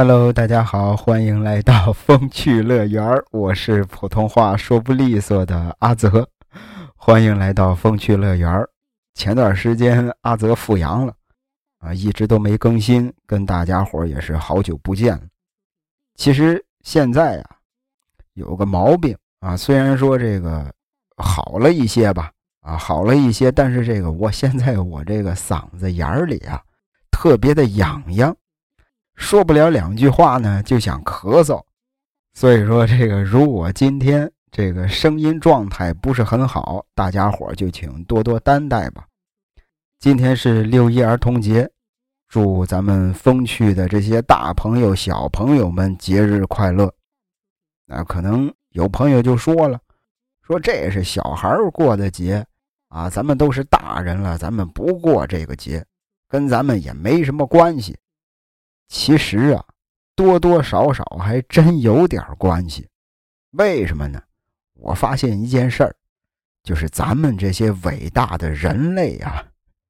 Hello，大家好，欢迎来到风趣乐园我是普通话说不利索的阿泽，欢迎来到风趣乐园前段时间阿泽复阳了，啊，一直都没更新，跟大家伙也是好久不见了。其实现在啊，有个毛病啊，虽然说这个好了一些吧，啊，好了一些，但是这个我现在我这个嗓子眼里啊，特别的痒痒。说不了两句话呢，就想咳嗽，所以说这个如果今天这个声音状态不是很好，大家伙就请多多担待吧。今天是六一儿童节，祝咱们风趣的这些大朋友、小朋友们节日快乐。那可能有朋友就说了，说这是小孩过的节啊，咱们都是大人了，咱们不过这个节，跟咱们也没什么关系。其实啊，多多少少还真有点关系。为什么呢？我发现一件事儿，就是咱们这些伟大的人类啊，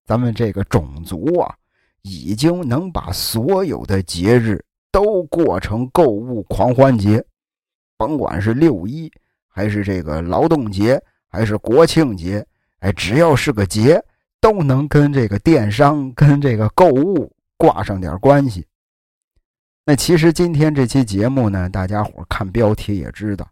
咱们这个种族啊，已经能把所有的节日都过成购物狂欢节。甭管是六一，还是这个劳动节，还是国庆节，哎，只要是个节，都能跟这个电商、跟这个购物挂上点关系。那其实今天这期节目呢，大家伙看标题也知道，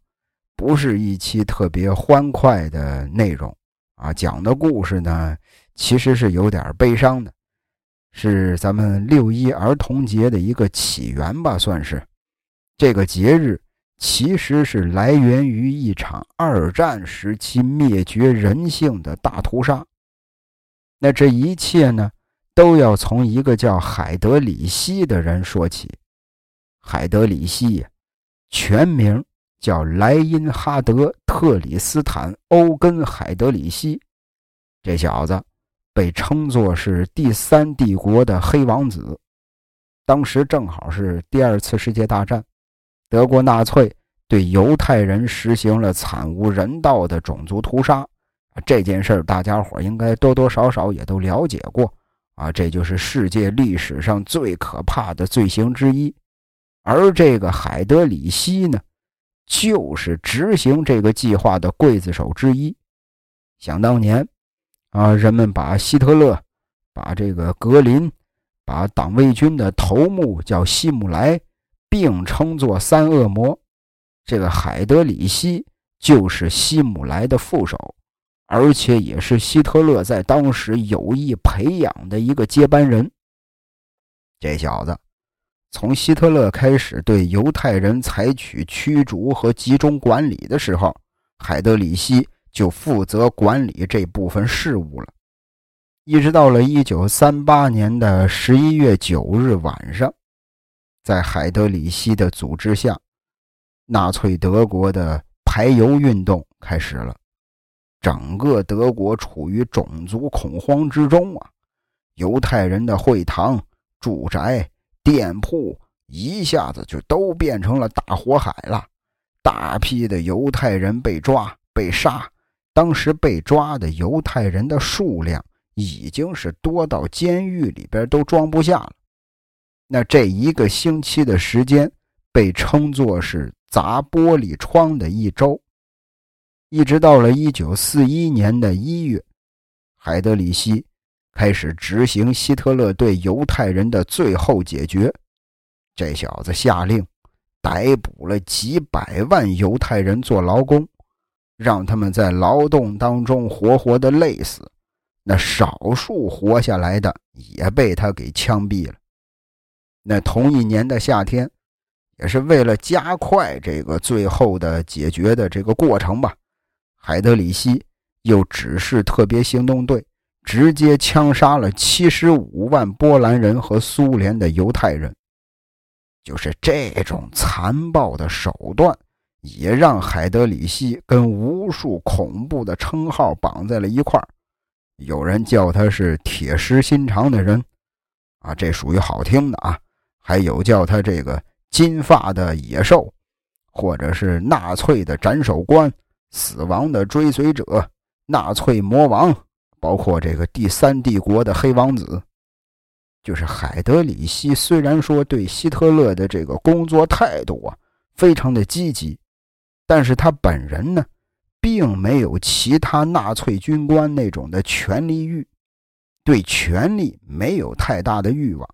不是一期特别欢快的内容啊。讲的故事呢，其实是有点悲伤的，是咱们六一儿童节的一个起源吧，算是。这个节日其实是来源于一场二战时期灭绝人性的大屠杀。那这一切呢，都要从一个叫海德里希的人说起。海德里希，全名叫莱因哈德·特里斯坦·欧根·海德里希。这小子被称作是第三帝国的黑王子。当时正好是第二次世界大战，德国纳粹对犹太人实行了惨无人道的种族屠杀。这件事大家伙应该多多少少也都了解过啊，这就是世界历史上最可怕的罪行之一。而这个海德里希呢，就是执行这个计划的刽子手之一。想当年，啊，人们把希特勒、把这个格林、把党卫军的头目叫希姆莱，并称作“三恶魔”。这个海德里希就是希姆莱的副手，而且也是希特勒在当时有意培养的一个接班人。这小子。从希特勒开始对犹太人采取驱逐和集中管理的时候，海德里希就负责管理这部分事务了。一直到了1938年的11月9日晚上，在海德里希的组织下，纳粹德国的排犹运动开始了。整个德国处于种族恐慌之中啊！犹太人的会堂、住宅。店铺一下子就都变成了大火海了，大批的犹太人被抓被杀。当时被抓的犹太人的数量已经是多到监狱里边都装不下了。那这一个星期的时间被称作是砸玻璃窗的一周，一直到了一九四一年的一月，海德里希。开始执行希特勒对犹太人的最后解决。这小子下令逮捕了几百万犹太人做劳工，让他们在劳动当中活活的累死。那少数活下来的也被他给枪毙了。那同一年的夏天，也是为了加快这个最后的解决的这个过程吧，海德里希又指示特别行动队。直接枪杀了七十五万波兰人和苏联的犹太人，就是这种残暴的手段，也让海德里希跟无数恐怖的称号绑在了一块有人叫他是铁石心肠的人，啊，这属于好听的啊；还有叫他这个金发的野兽，或者是纳粹的斩首官、死亡的追随者、纳粹魔王。包括这个第三帝国的黑王子，就是海德里希虽然说对希特勒的这个工作态度啊非常的积极，但是他本人呢，并没有其他纳粹军官那种的权力欲，对权力没有太大的欲望，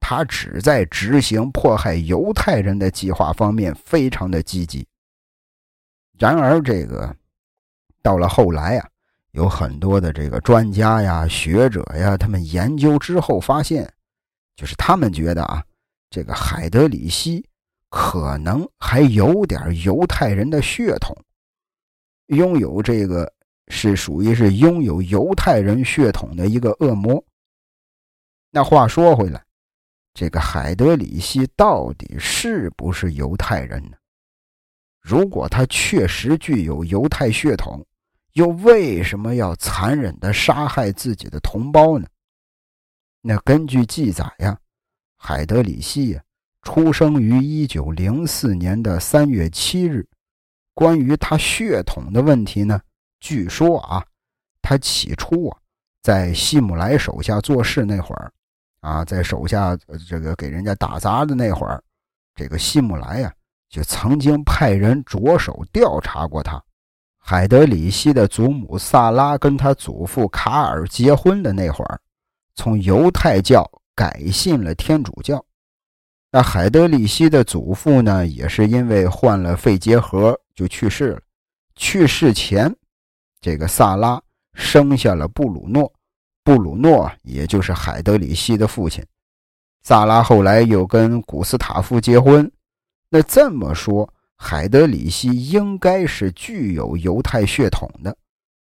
他只在执行迫害犹太人的计划方面非常的积极。然而，这个到了后来啊。有很多的这个专家呀、学者呀，他们研究之后发现，就是他们觉得啊，这个海德里希可能还有点犹太人的血统，拥有这个是属于是拥有犹太人血统的一个恶魔。那话说回来，这个海德里希到底是不是犹太人呢？如果他确实具有犹太血统，又为什么要残忍的杀害自己的同胞呢？那根据记载呀，海德里希呀出生于一九零四年的三月七日。关于他血统的问题呢，据说啊，他起初啊在希姆莱手下做事那会儿，啊，在手下这个给人家打杂的那会儿，这个希姆莱呀就曾经派人着手调查过他。海德里希的祖母萨拉跟他祖父卡尔结婚的那会儿，从犹太教改信了天主教。那海德里希的祖父呢，也是因为患了肺结核就去世了。去世前，这个萨拉生下了布鲁诺，布鲁诺也就是海德里希的父亲。萨拉后来又跟古斯塔夫结婚。那这么说。海德里希应该是具有犹太血统的，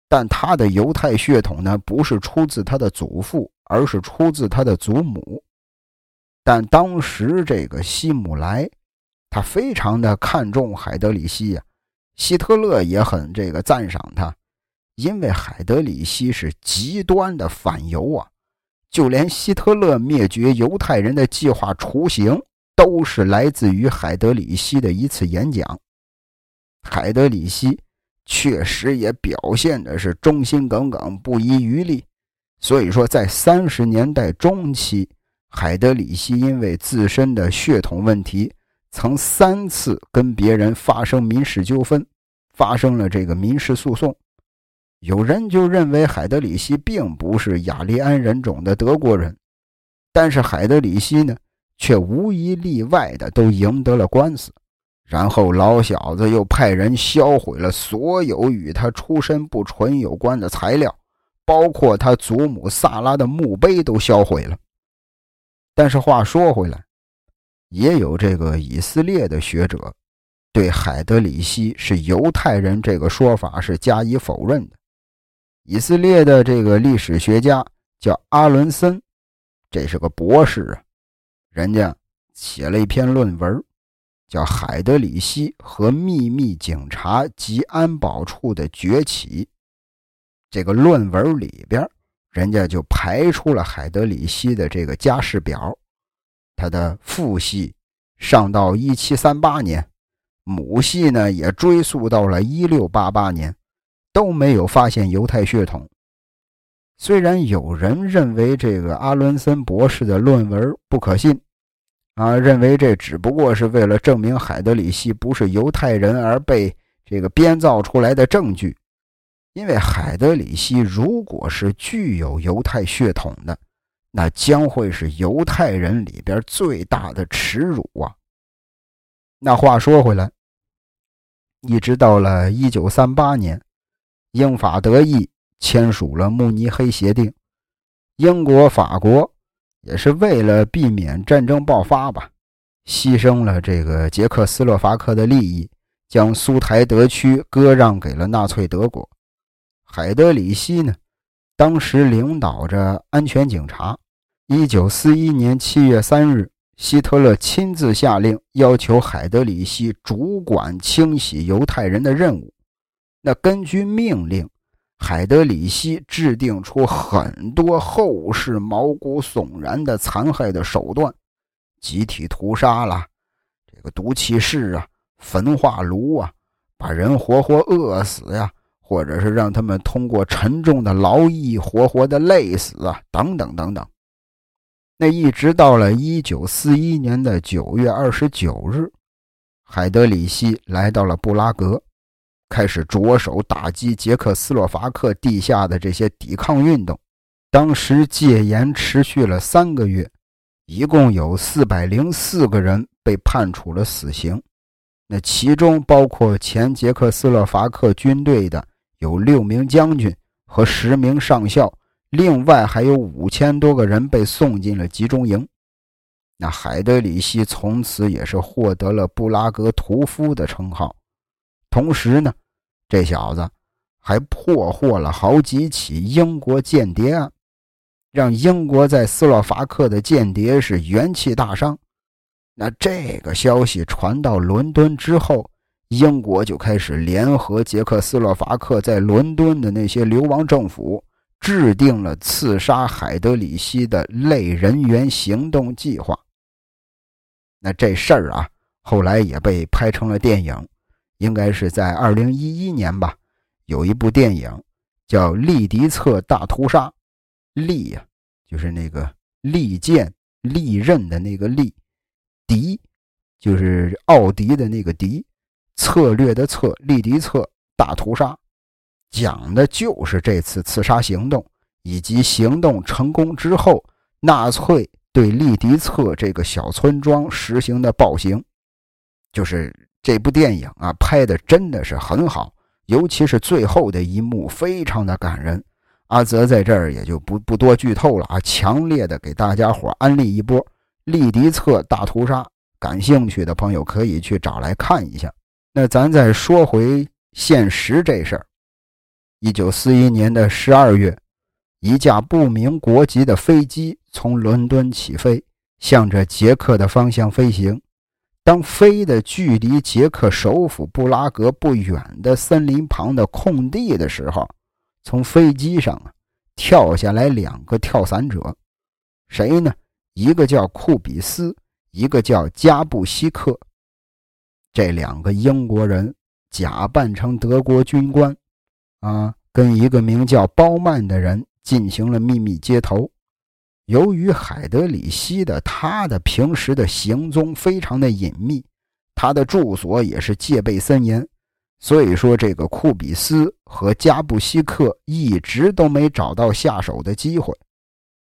但他的犹太血统呢，不是出自他的祖父，而是出自他的祖母。但当时这个希姆莱，他非常的看重海德里希呀，希特勒也很这个赞赏他，因为海德里希是极端的反犹啊，就连希特勒灭绝犹太人的计划雏形。都是来自于海德里希的一次演讲。海德里希确实也表现的是忠心耿耿、不遗余力。所以说，在三十年代中期，海德里希因为自身的血统问题，曾三次跟别人发生民事纠纷，发生了这个民事诉讼。有人就认为海德里希并不是雅利安人种的德国人，但是海德里希呢？却无一例外的都赢得了官司，然后老小子又派人销毁了所有与他出身不纯有关的材料，包括他祖母萨拉的墓碑都销毁了。但是话说回来，也有这个以色列的学者对海德里希是犹太人这个说法是加以否认的。以色列的这个历史学家叫阿伦森，这是个博士啊。人家写了一篇论文，叫《海德里希和秘密警察及安保处的崛起》。这个论文里边，人家就排出了海德里希的这个家世表，他的父系上到1738年，母系呢也追溯到了1688年，都没有发现犹太血统。虽然有人认为这个阿伦森博士的论文不可信，啊，认为这只不过是为了证明海德里希不是犹太人而被这个编造出来的证据，因为海德里希如果是具有犹太血统的，那将会是犹太人里边最大的耻辱啊。那话说回来，一直到了一九三八年，英法德意。签署了慕尼黑协定，英国、法国也是为了避免战争爆发吧，牺牲了这个捷克斯洛伐克的利益，将苏台德区割让给了纳粹德国。海德里希呢，当时领导着安全警察。一九四一年七月三日，希特勒亲自下令，要求海德里希主管清洗犹太人的任务。那根据命令。海德里希制定出很多后世毛骨悚然的残害的手段，集体屠杀了，这个毒气室啊，焚化炉啊，把人活活饿死呀，或者是让他们通过沉重的劳役活活的累死啊，等等等等。那一直到了一九四一年的九月二十九日，海德里希来到了布拉格，开始着手打击捷克斯洛伐克地下的这些抵抗运动。当时戒严持续了三个月，一共有四百零四个人被判处了死刑，那其中包括前捷克斯洛伐克军队的有六名将军和十名上校。另外还有五千多个人被送进了集中营，那海德里希从此也是获得了布拉格屠夫的称号。同时呢，这小子还破获了好几起英国间谍案，让英国在斯洛伐克的间谍是元气大伤。那这个消息传到伦敦之后，英国就开始联合捷克斯洛伐克在伦敦的那些流亡政府。制定了刺杀海德里希的类人猿行动计划。那这事儿啊，后来也被拍成了电影，应该是在二零一一年吧。有一部电影叫《利迪策大屠杀》，利呀，就是那个利剑、利刃的那个利；迪，就是奥迪的那个迪；策略的策，利迪策大屠杀。讲的就是这次刺杀行动，以及行动成功之后，纳粹对利迪策这个小村庄实行的暴行。就是这部电影啊，拍的真的是很好，尤其是最后的一幕，非常的感人。阿泽在这儿也就不不多剧透了啊，强烈的给大家伙安利一波《利迪策大屠杀》，感兴趣的朋友可以去找来看一下。那咱再说回现实这事儿。一九四一年的十二月，一架不明国籍的飞机从伦敦起飞，向着捷克的方向飞行。当飞的距离捷克首府布拉格不远的森林旁的空地的时候，从飞机上啊跳下来两个跳伞者，谁呢？一个叫库比斯，一个叫加布西克。这两个英国人假扮成德国军官。啊，跟一个名叫包曼的人进行了秘密接头。由于海德里希的他的平时的行踪非常的隐秘，他的住所也是戒备森严，所以说这个库比斯和加布西克一直都没找到下手的机会。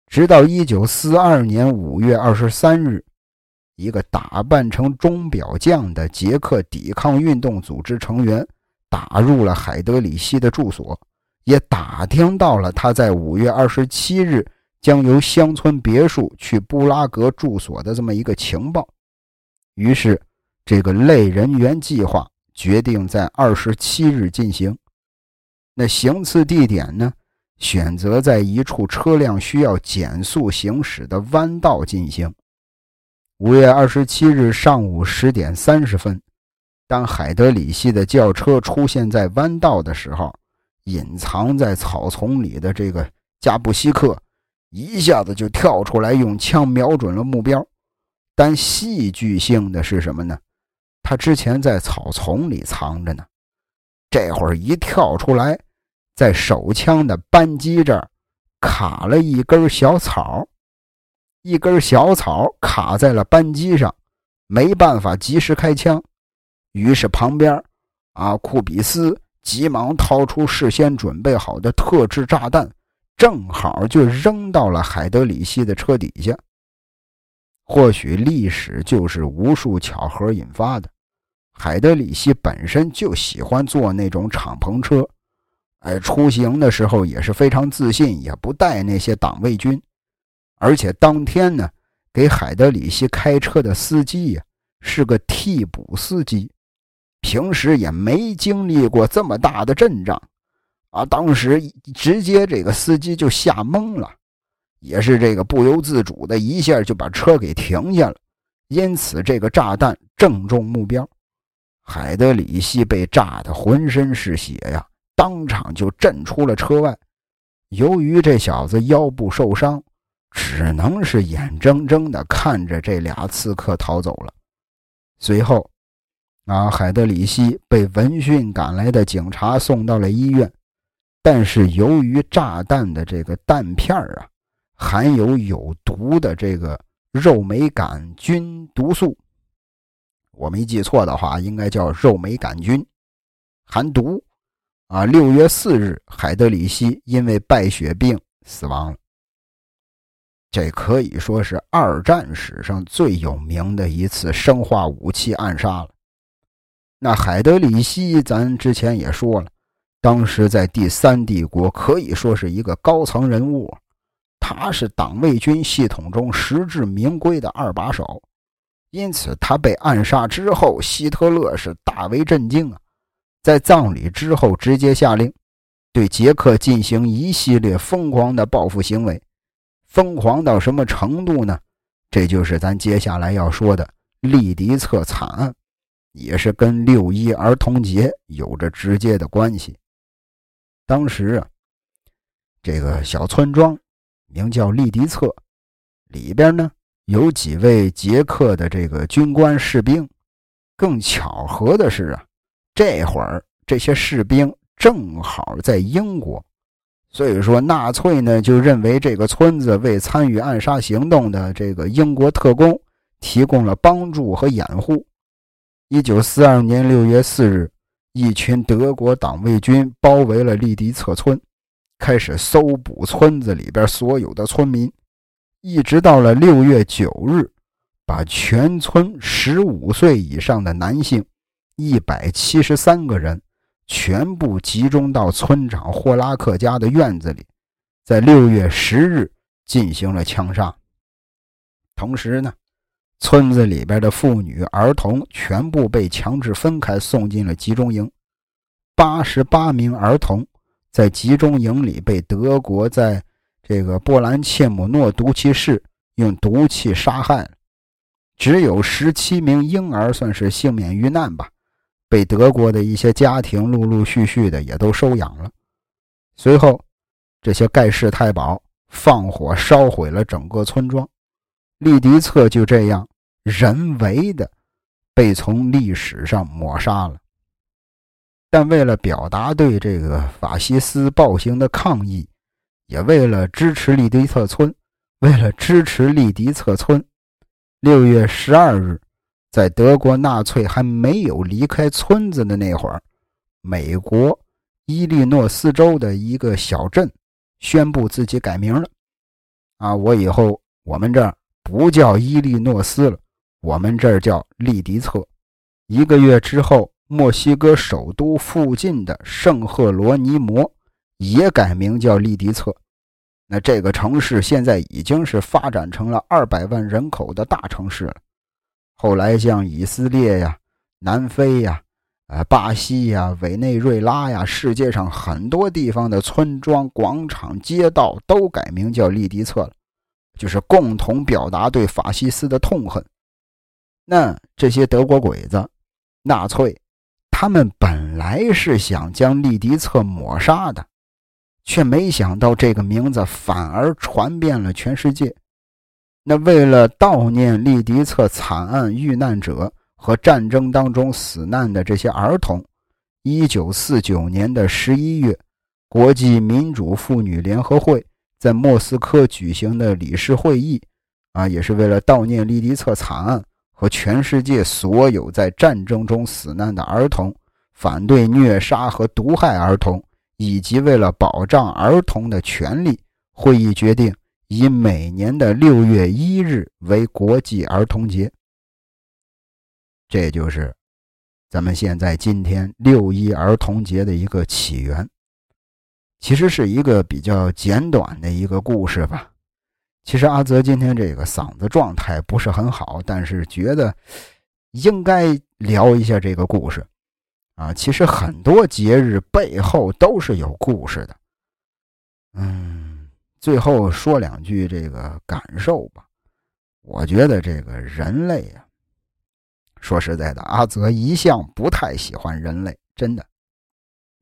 直到一九四二年五月二十三日，一个打扮成钟表匠的捷克抵抗运动组织成员。打入了海德里希的住所，也打听到了他在五月二十七日将由乡村别墅去布拉格住所的这么一个情报。于是，这个类人猿计划决定在二十七日进行。那行刺地点呢？选择在一处车辆需要减速行驶的弯道进行。五月二十七日上午十点三十分。当海德里希的轿车出现在弯道的时候，隐藏在草丛里的这个加布西克一下子就跳出来，用枪瞄准了目标。但戏剧性的是什么呢？他之前在草丛里藏着呢，这会儿一跳出来，在手枪的扳机这儿卡了一根小草，一根小草卡在了扳机上，没办法及时开枪。于是旁边，啊，库比斯急忙掏出事先准备好的特制炸弹，正好就扔到了海德里希的车底下。或许历史就是无数巧合引发的。海德里希本身就喜欢坐那种敞篷车，哎，出行的时候也是非常自信，也不带那些党卫军。而且当天呢，给海德里希开车的司机呀，是个替补司机。平时也没经历过这么大的阵仗，啊，当时直接这个司机就吓懵了，也是这个不由自主的一下就把车给停下了，因此这个炸弹正中目标，海德里希被炸得浑身是血呀，当场就震出了车外。由于这小子腰部受伤，只能是眼睁睁的看着这俩刺客逃走了。随后。啊，海德里希被闻讯赶来的警察送到了医院，但是由于炸弹的这个弹片啊，含有有毒的这个肉霉杆菌毒素。我没记错的话，应该叫肉霉杆菌，含毒。啊，六月四日，海德里希因为败血病死亡了。这可以说是二战史上最有名的一次生化武器暗杀了。那海德里希，咱之前也说了，当时在第三帝国可以说是一个高层人物，他是党卫军系统中实至名归的二把手。因此，他被暗杀之后，希特勒是大为震惊啊！在葬礼之后，直接下令对捷克进行一系列疯狂的报复行为。疯狂到什么程度呢？这就是咱接下来要说的利迪策惨案，也是跟六一儿童节有着直接的关系。当时啊，这个小村庄名叫利迪策，里边呢。有几位捷克的这个军官士兵，更巧合的是啊，这会儿这些士兵正好在英国，所以说纳粹呢就认为这个村子为参与暗杀行动的这个英国特工提供了帮助和掩护。一九四二年六月四日，一群德国党卫军包围了利迪策村，开始搜捕村子里边所有的村民。一直到了六月九日，把全村十五岁以上的男性一百七十三个人全部集中到村长霍拉克家的院子里，在六月十日进行了枪杀。同时呢，村子里边的妇女、儿童全部被强制分开送进了集中营。八十八名儿童在集中营里被德国在。这个波兰切姆诺毒气室用毒气杀害，只有十七名婴儿算是幸免于难吧，被德国的一些家庭陆陆续续的也都收养了。随后，这些盖世太保放火烧毁了整个村庄，利迪策就这样人为的被从历史上抹杀了。但为了表达对这个法西斯暴行的抗议。也为了支持利迪策村，为了支持利迪策村，六月十二日，在德国纳粹还没有离开村子的那会儿，美国伊利诺斯州的一个小镇宣布自己改名了。啊，我以后我们这儿不叫伊利诺斯了，我们这儿叫利迪策。一个月之后，墨西哥首都附近的圣赫罗尼摩。也改名叫利迪策，那这个城市现在已经是发展成了二百万人口的大城市了。后来像以色列呀、南非呀、呃巴西呀、委内瑞拉呀，世界上很多地方的村庄、广场、街道都改名叫利迪策了，就是共同表达对法西斯的痛恨。那这些德国鬼子、纳粹，他们本来是想将利迪策抹杀的。却没想到，这个名字反而传遍了全世界。那为了悼念利迪策惨案遇难者和战争当中死难的这些儿童，一九四九年的十一月，国际民主妇女联合会在莫斯科举行的理事会议，啊，也是为了悼念利迪策惨案和全世界所有在战争中死难的儿童，反对虐杀和毒害儿童。以及为了保障儿童的权利，会议决定以每年的六月一日为国际儿童节。这就是咱们现在今天六一儿童节的一个起源。其实是一个比较简短的一个故事吧。其实阿泽今天这个嗓子状态不是很好，但是觉得应该聊一下这个故事。啊，其实很多节日背后都是有故事的。嗯，最后说两句这个感受吧。我觉得这个人类啊，说实在的，阿泽一向不太喜欢人类，真的。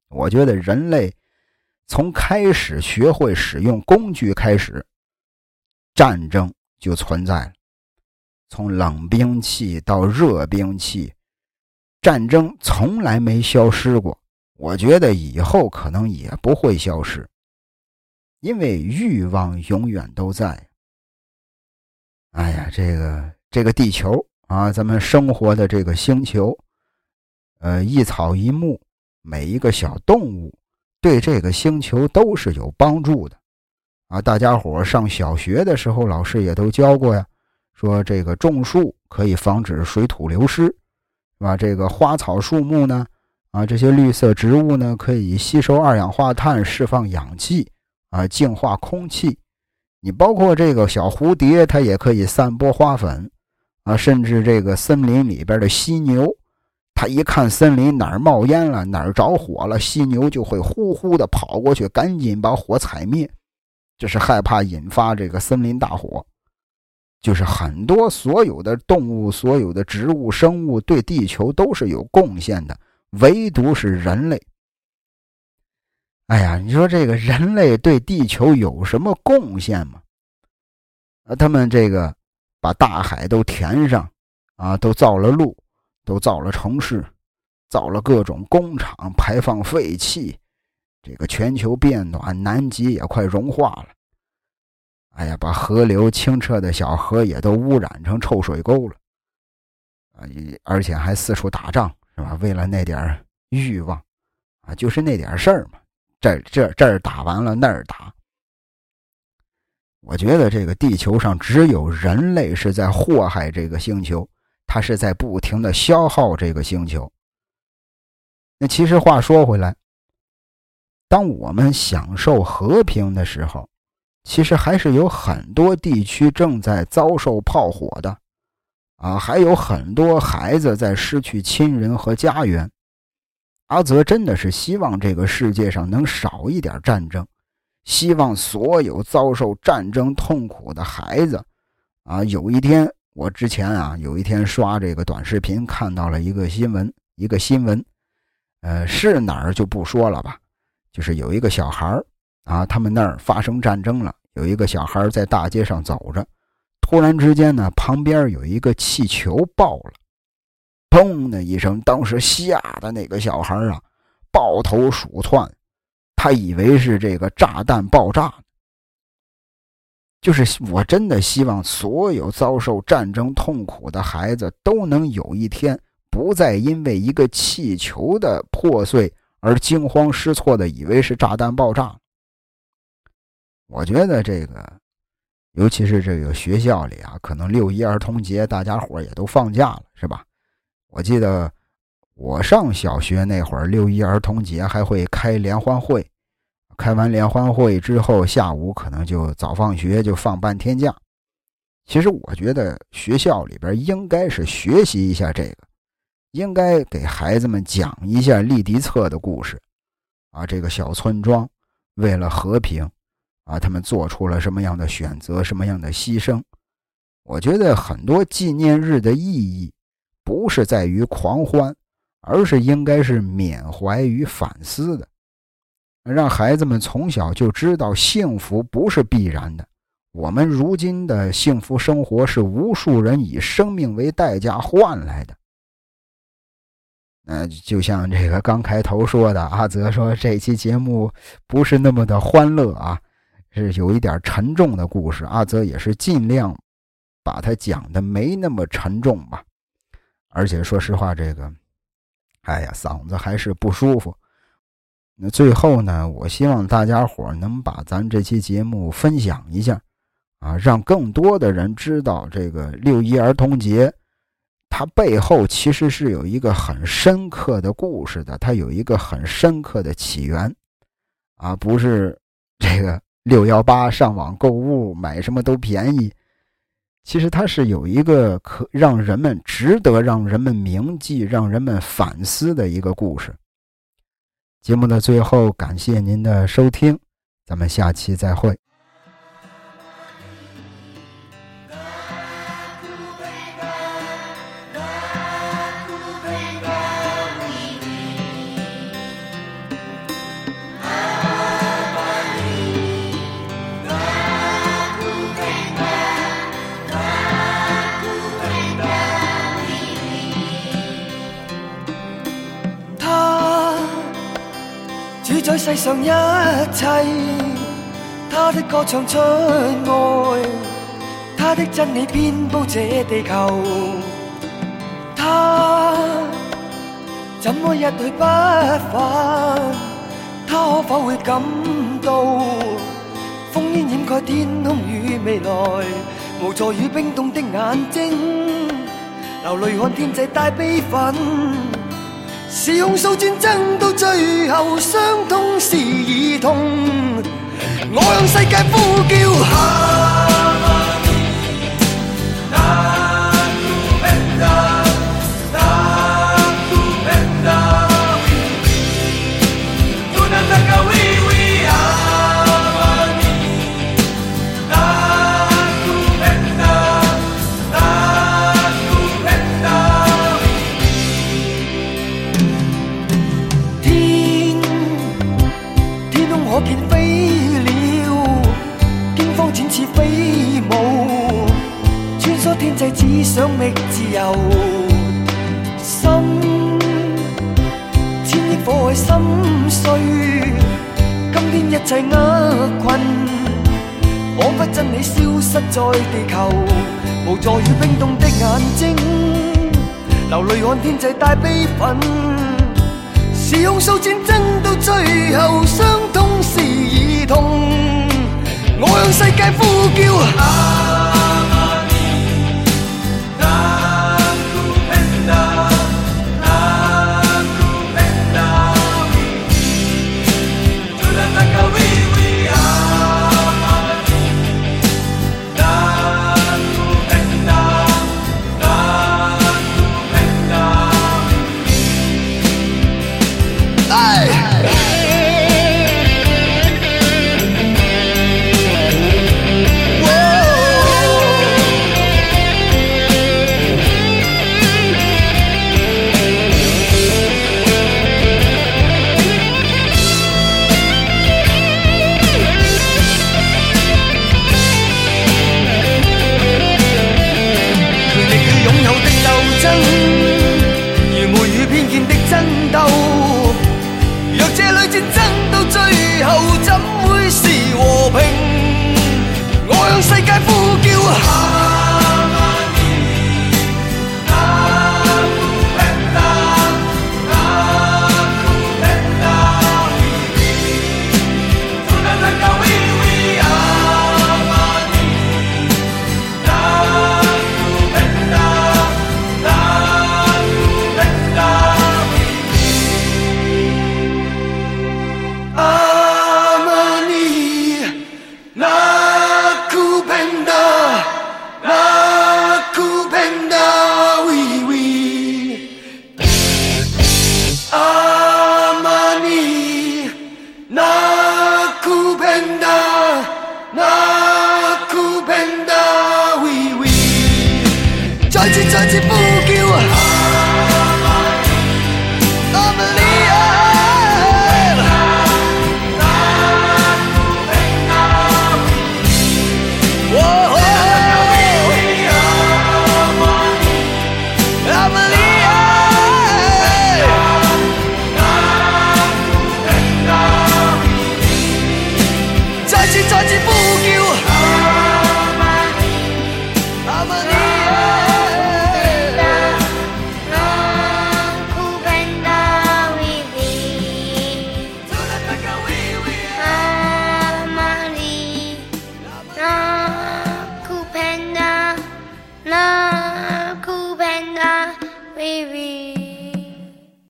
我觉得人类从开始学会使用工具开始，战争就存在了。从冷兵器到热兵器。战争从来没消失过，我觉得以后可能也不会消失。因为欲望永远都在。哎呀，这个这个地球啊，咱们生活的这个星球，呃，一草一木，每一个小动物，对这个星球都是有帮助的。啊，大家伙上小学的时候，老师也都教过呀，说这个种树可以防止水土流失，是吧？这个花草树木呢，啊，这些绿色植物呢，可以吸收二氧化碳，释放氧气，啊，净化空气。你包括这个小蝴蝶，它也可以散播花粉，啊，甚至这个森林里边的犀牛，他一看森林哪儿冒烟了，哪儿着火了，犀牛就会呼呼的跑过去，赶紧把火踩灭。就是害怕引发这个森林大火，就是很多所有的动物、所有的植物、生物对地球都是有贡献的，唯独是人类。哎呀，你说这个人类对地球有什么贡献吗？啊，他们这个把大海都填上，啊，都造了路，都造了城市，造了各种工厂，排放废气。这个全球变暖，南极也快融化了。哎呀，把河流清澈的小河也都污染成臭水沟了。啊，而且还四处打仗，是吧？为了那点欲望，啊，就是那点事儿嘛。这这这儿打完了，那儿打。我觉得这个地球上只有人类是在祸害这个星球，他是在不停的消耗这个星球。那其实话说回来。当我们享受和平的时候，其实还是有很多地区正在遭受炮火的，啊，还有很多孩子在失去亲人和家园。阿泽真的是希望这个世界上能少一点战争，希望所有遭受战争痛苦的孩子，啊，有一天，我之前啊，有一天刷这个短视频看到了一个新闻，一个新闻，呃，是哪儿就不说了吧。就是有一个小孩啊，他们那儿发生战争了。有一个小孩在大街上走着，突然之间呢，旁边有一个气球爆了，砰的一声，当时吓得那个小孩啊，抱头鼠窜，他以为是这个炸弹爆炸。就是我真的希望所有遭受战争痛苦的孩子都能有一天不再因为一个气球的破碎。而惊慌失措的以为是炸弹爆炸。我觉得这个，尤其是这个学校里啊，可能六一儿童节大家伙也都放假了，是吧？我记得我上小学那会儿，六一儿童节还会开联欢会，开完联欢会之后，下午可能就早放学，就放半天假。其实我觉得学校里边应该是学习一下这个。应该给孩子们讲一下利迪策的故事，啊，这个小村庄为了和平，啊，他们做出了什么样的选择，什么样的牺牲？我觉得很多纪念日的意义，不是在于狂欢，而是应该是缅怀与反思的，让孩子们从小就知道幸福不是必然的。我们如今的幸福生活是无数人以生命为代价换来的。嗯，就像这个刚开头说的，阿泽说这期节目不是那么的欢乐啊，是有一点沉重的故事。阿泽也是尽量把它讲的没那么沉重吧。而且说实话，这个，哎呀，嗓子还是不舒服。那最后呢，我希望大家伙能把咱这期节目分享一下，啊，让更多的人知道这个六一儿童节。它背后其实是有一个很深刻的故事的，它有一个很深刻的起源，啊，不是这个六幺八上网购物买什么都便宜，其实它是有一个可让人们值得让人们铭记、让人们反思的一个故事。节目的最后，感谢您的收听，咱们下期再会。世上一切，他他的歌唱出爱，他的真理遍布这地球。他怎么一去不返？他可否会感到烽烟掩盖天空与未来？无助与冰冻的眼睛，流泪看天际带悲愤。是控诉战争到最后，伤痛是儿童。我向世界呼叫。心，千亿火海心碎，今天一切厄困，仿佛真理消失在地球，无助与冰冻的眼睛，流泪看天际带悲愤。是控诉战争到最后，伤痛是儿童。我向世界呼叫。